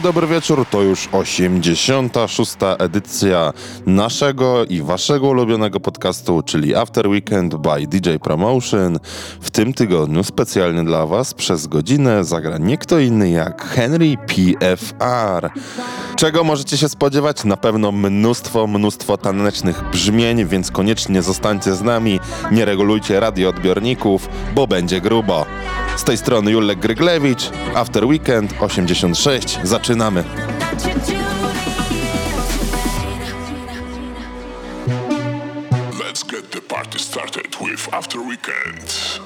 dobry, dobry wieczór. To już 86. edycja naszego i waszego ulubionego podcastu, czyli After Weekend by DJ Promotion. W tym tygodniu specjalnie dla was przez godzinę zagra nie kto inny jak Henry PFR. Czego możecie się spodziewać? Na pewno mnóstwo, mnóstwo tanecznych brzmień, więc koniecznie zostańcie z nami, nie regulujcie radioodbiorników, bo będzie grubo. Z tej strony Julek Gryglewicz, After Weekend 86. Zaczynamy. Let's get the party started with After Weekend.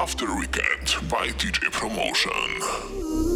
After weekend by DJ Promotion.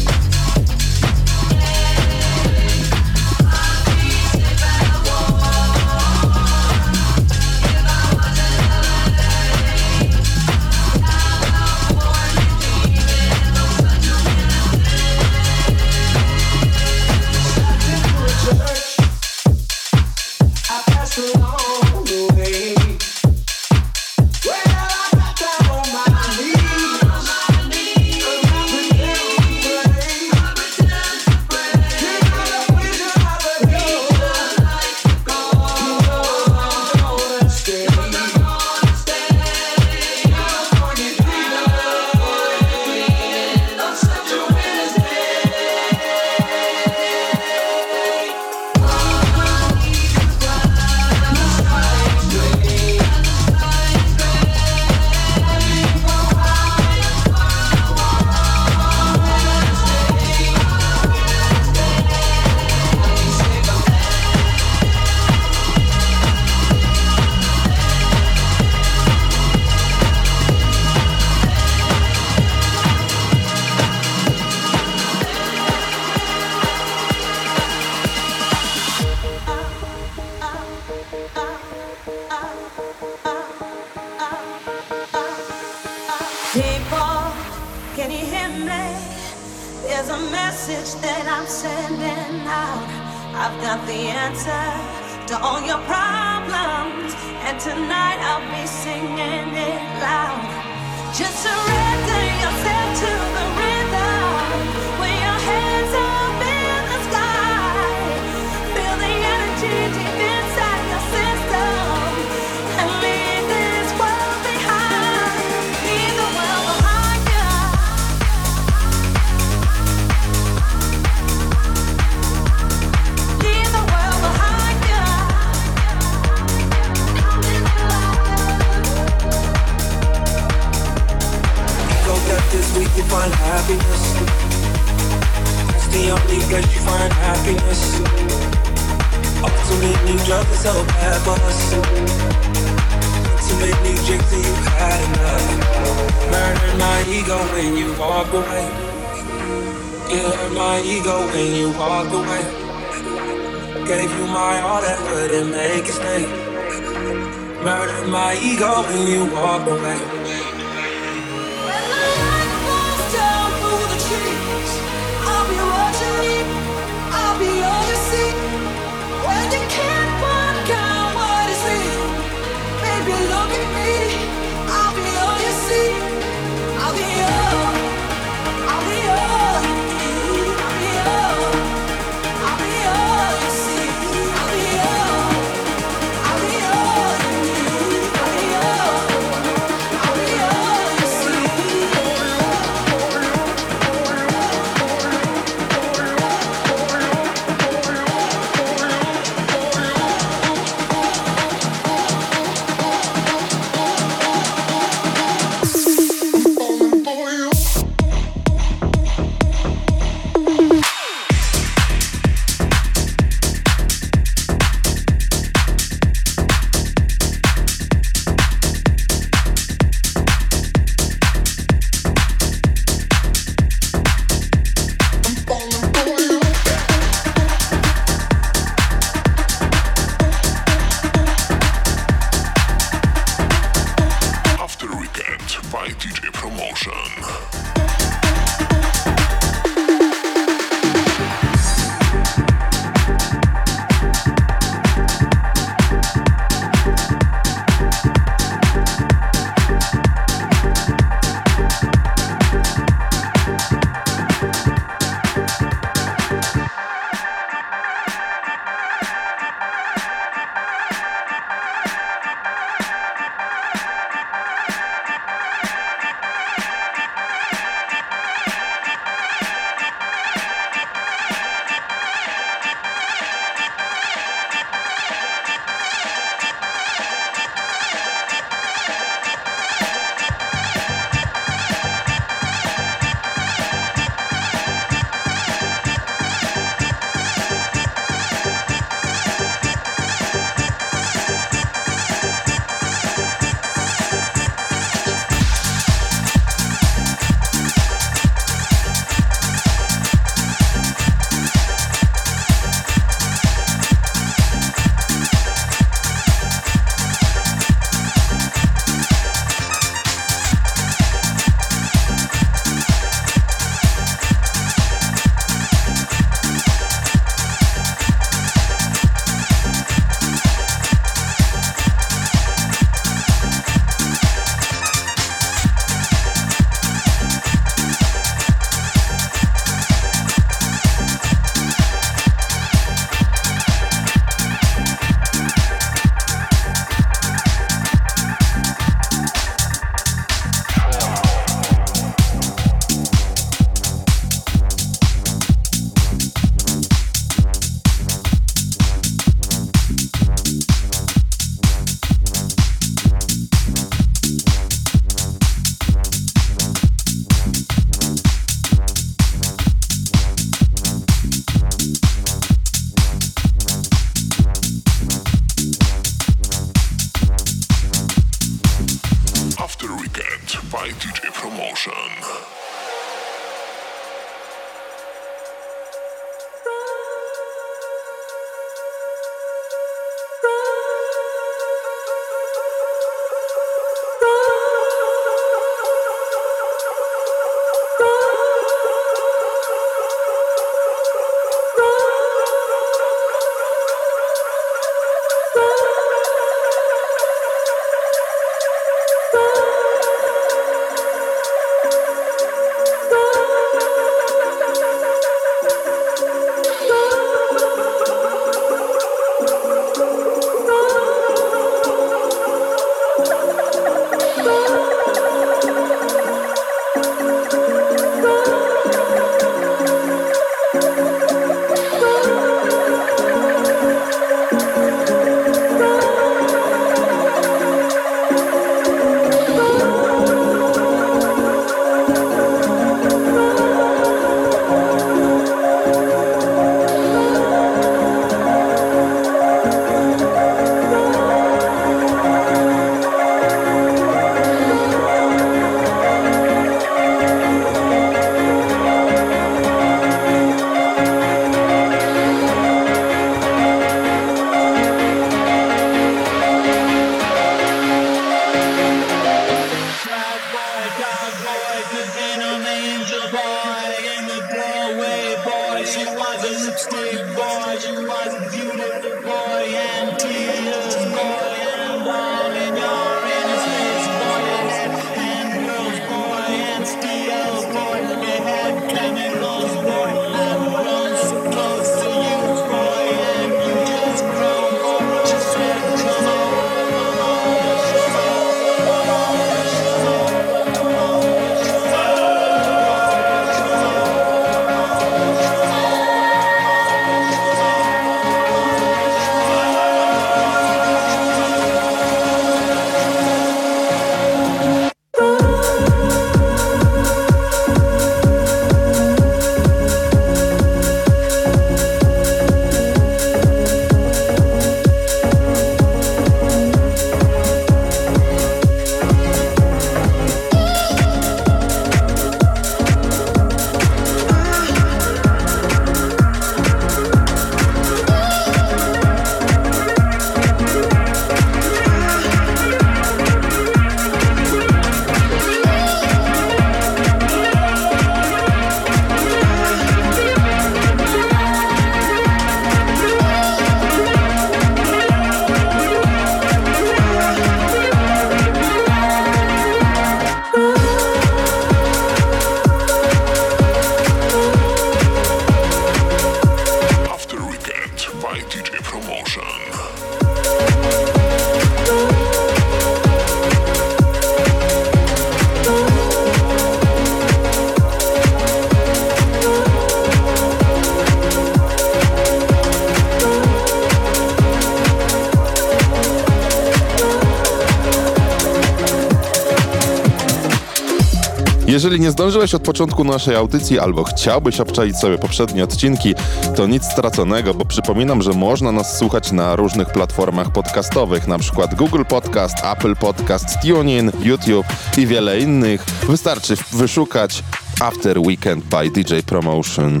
Jeżeli nie zdążyłeś od początku naszej audycji albo chciałbyś obczaić sobie poprzednie odcinki, to nic straconego, bo przypominam, że można nas słuchać na różnych platformach podcastowych, np. Google Podcast, Apple Podcast, TuneIn, YouTube i wiele innych. Wystarczy wyszukać After Weekend by DJ Promotion.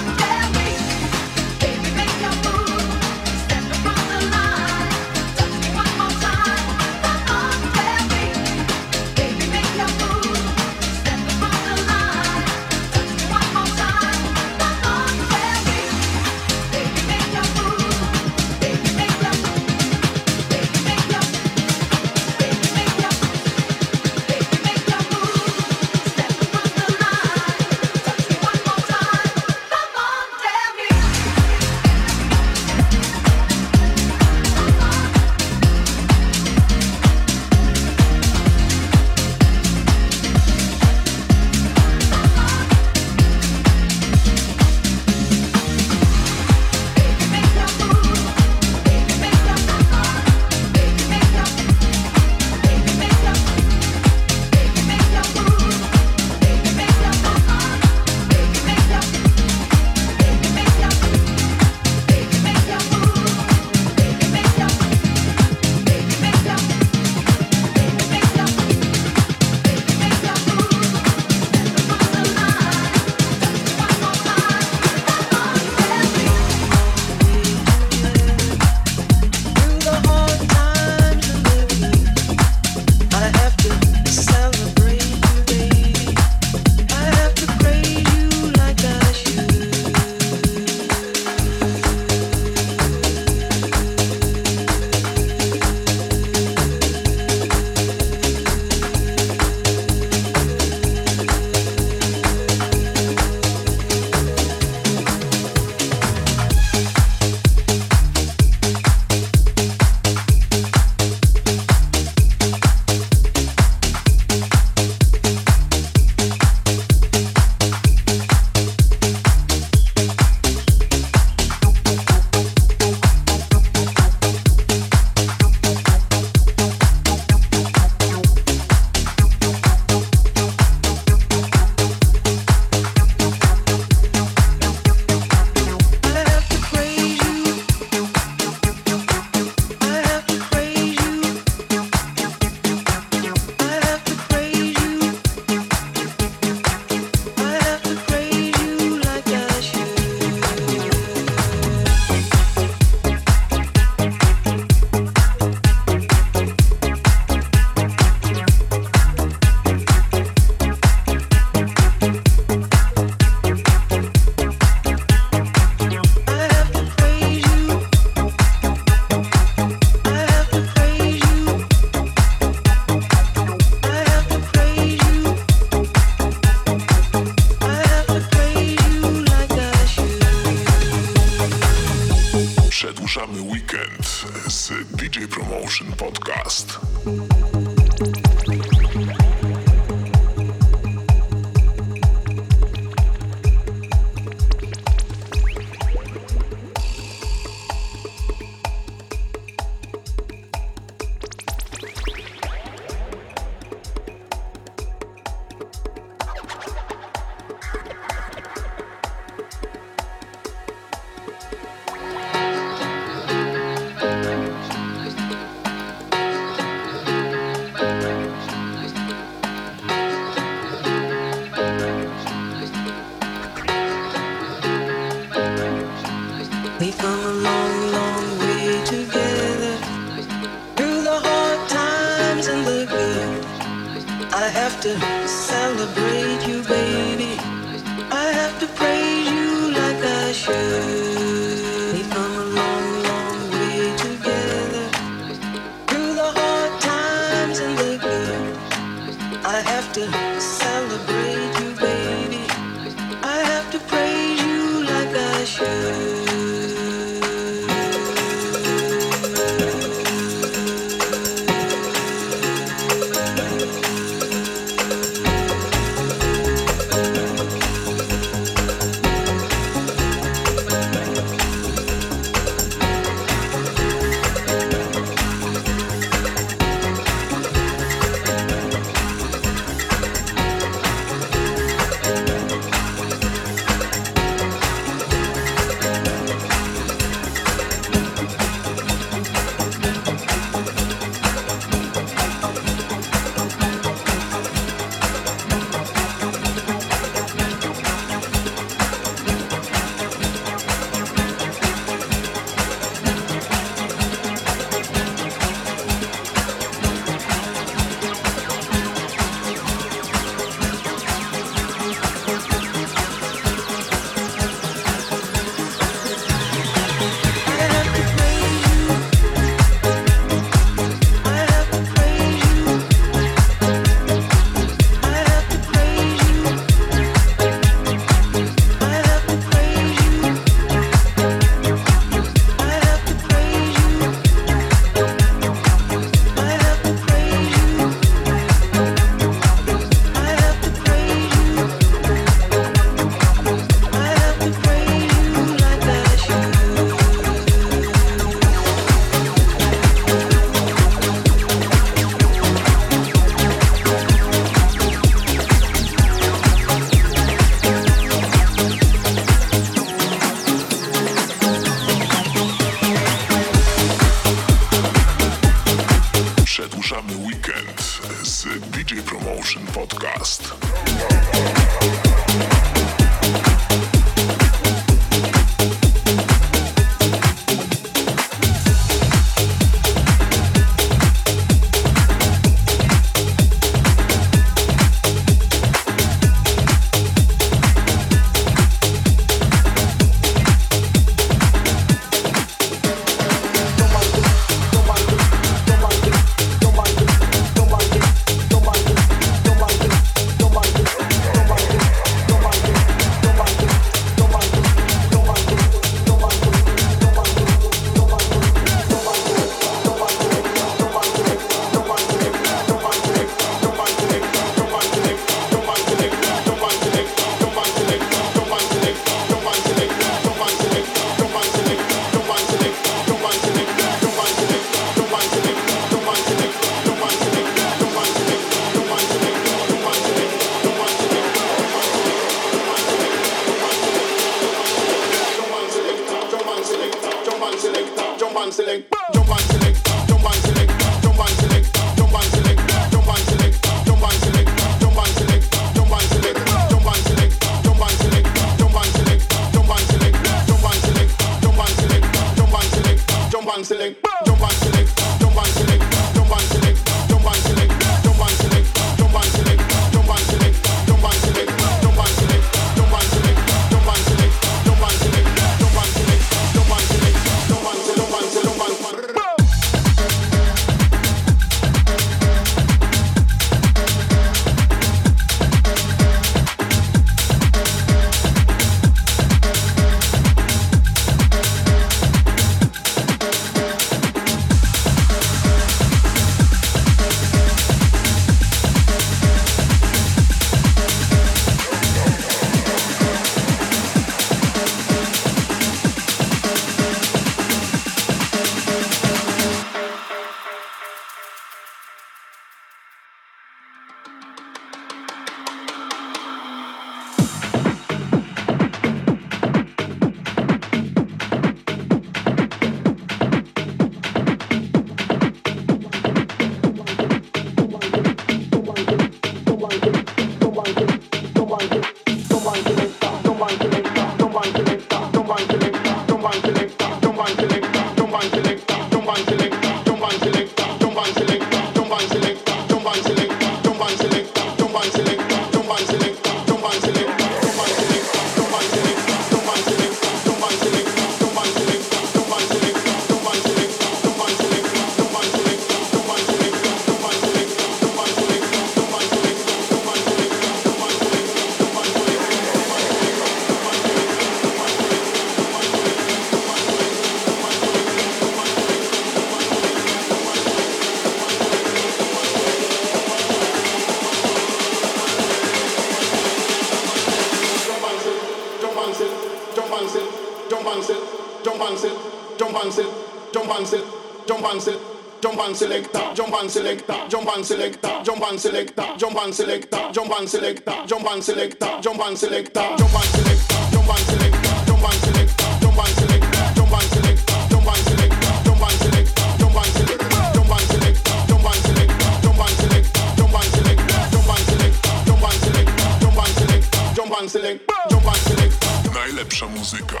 and selecta, jump and selecta, jump and selecta, jump and selector, jump and selector, jump and selector, jump and selector, jump and selector, jump and selector, jump and selector, jump and selector, jump and selector, jump and selector, jump and selector, jump and selector, jump and selector, jump and selector, jump and selector, jump and selector, jump and selector, jump and selector, jump and selector. Najlepsza muzyka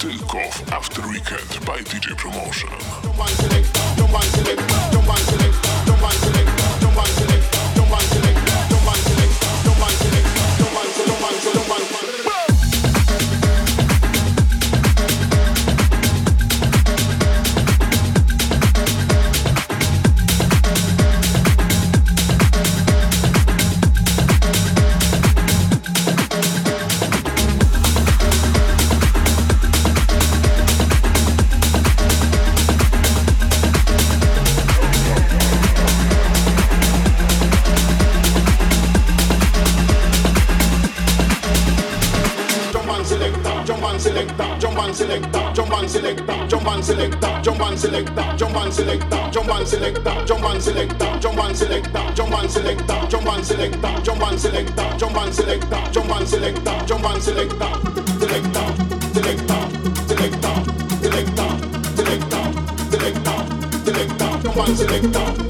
tylko w After Weekend by DJ Promotion. Jump and select, jump and select, jump and select, jump and select. and select that, jump and select that, jump and select that, jump and select that, jump and select that, jump and select that, jump and select that, jump and select that, jump and select that, jump and select that, jump and select that, jump and select that, select that, select that, select that, select that, select that, select that, select that, jump and select that.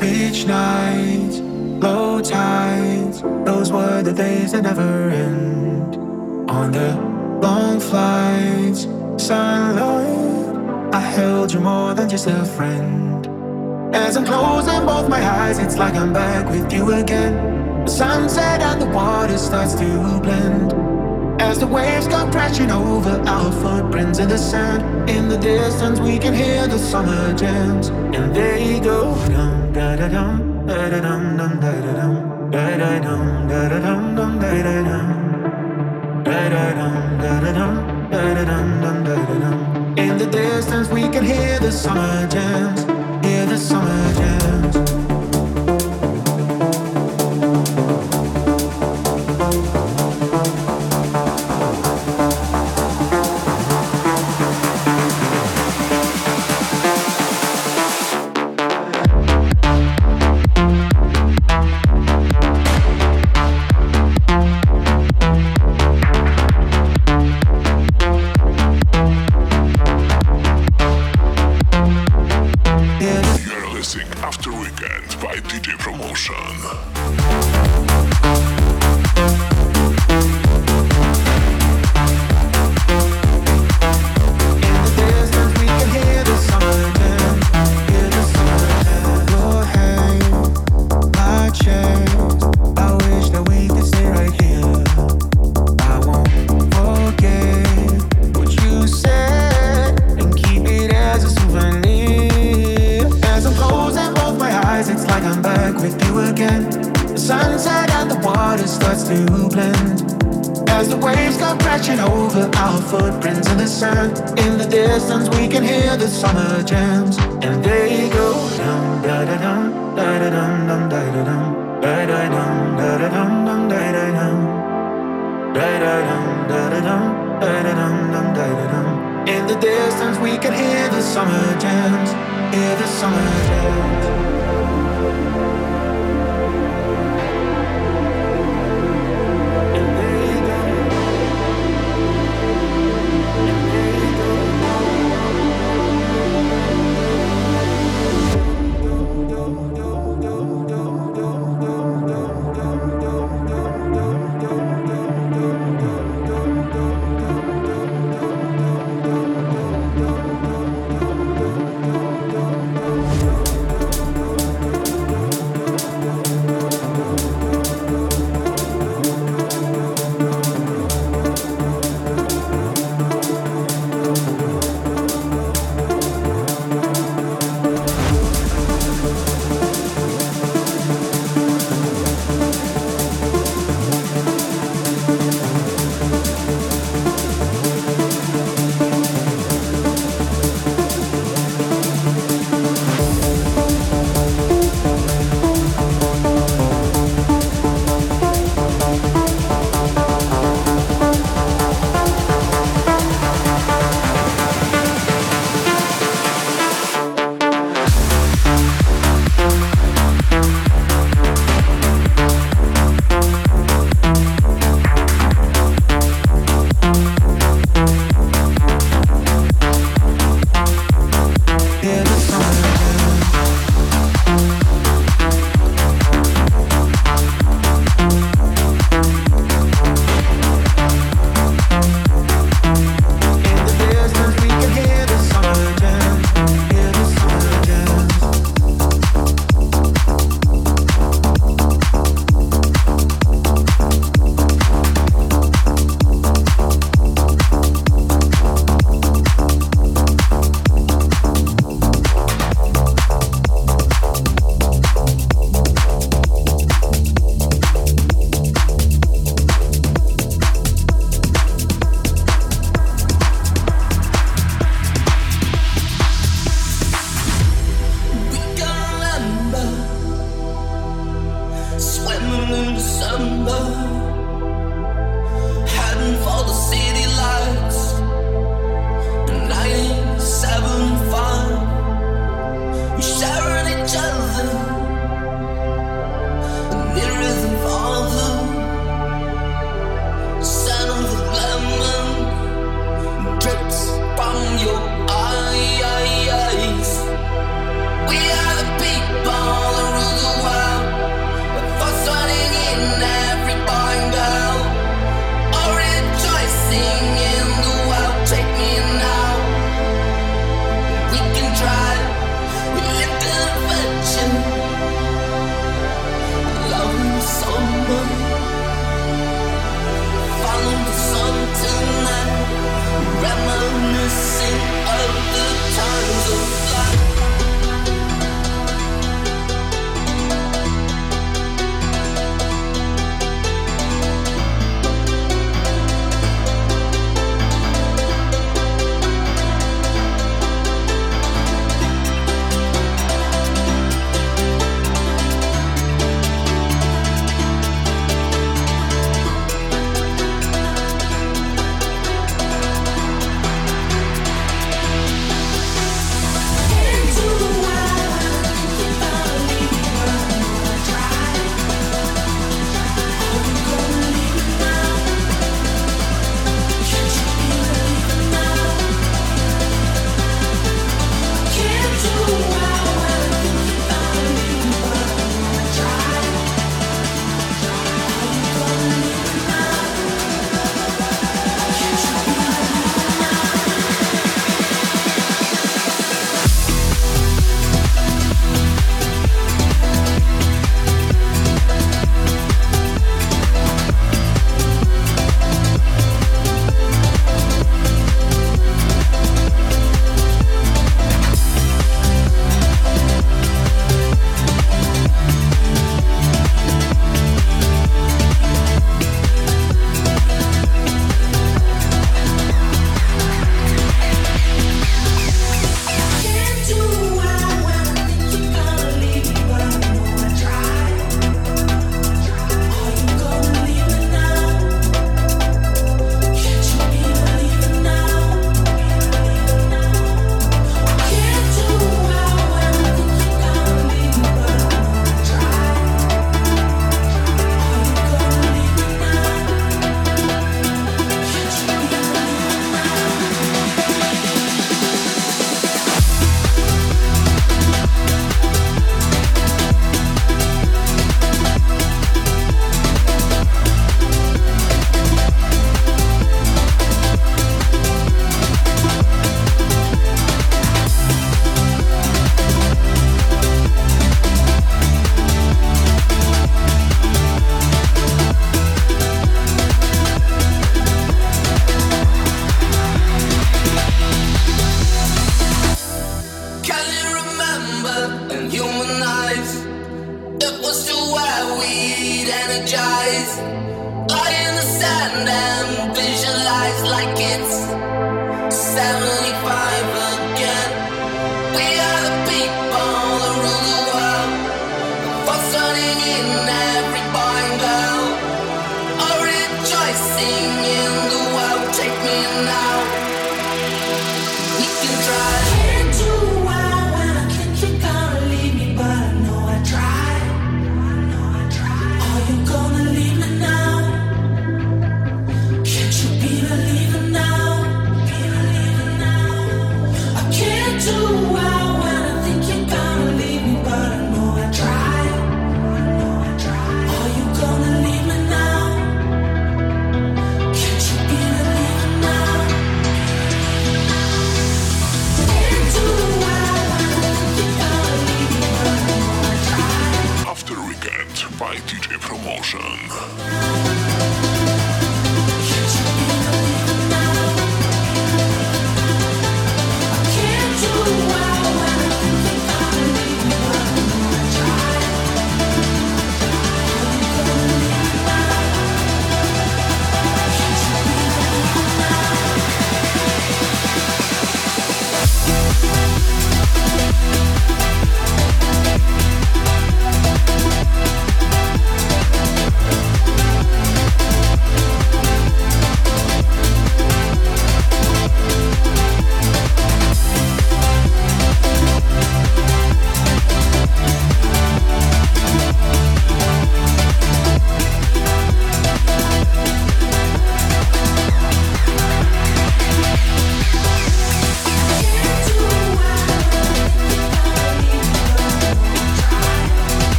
Beach nights, low tides, those were the days that never end. On the long flights, sunlight, I held you more than just a friend. As I'm closing both my eyes, it's like I'm back with you again. The sunset and the water starts to blend. As the waves come crashing over our footprints in the sand, in the distance we can hear the summer jams. And they go dum da da dum da da dum dum da da dum da da dum da da dum dum da da dum da da dum da da dum da da dum dum da da dum. In the distance we can hear the summer jams, hear the summer jams. back with you again. The sunset and the water starts to blend. As the waves come crashing over our footprints in the sand. In the distance, we can hear the summer jams. And they go dum da da dum da da dum dum da da dum da da dum da da dum dum da da dum da da dum da da dum da da dum dum da da dum. In the distance, we can hear the summer jams. Hear the summer jams thank you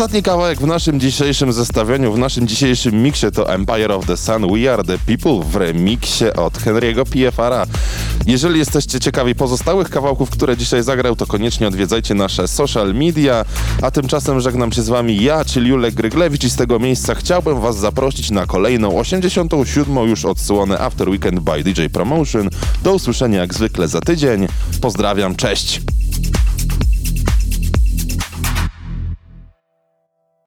Ostatni kawałek w naszym dzisiejszym zestawieniu, w naszym dzisiejszym miksie to Empire of the Sun, We Are the People w remiksie od Henry'ego pfr Jeżeli jesteście ciekawi pozostałych kawałków, które dzisiaj zagrał, to koniecznie odwiedzajcie nasze social media, a tymczasem żegnam się z wami ja, czyli Julek Gryglewicz i z tego miejsca chciałbym was zaprosić na kolejną 87. już odsłonę After Weekend by DJ Promotion. Do usłyszenia jak zwykle za tydzień. Pozdrawiam, cześć!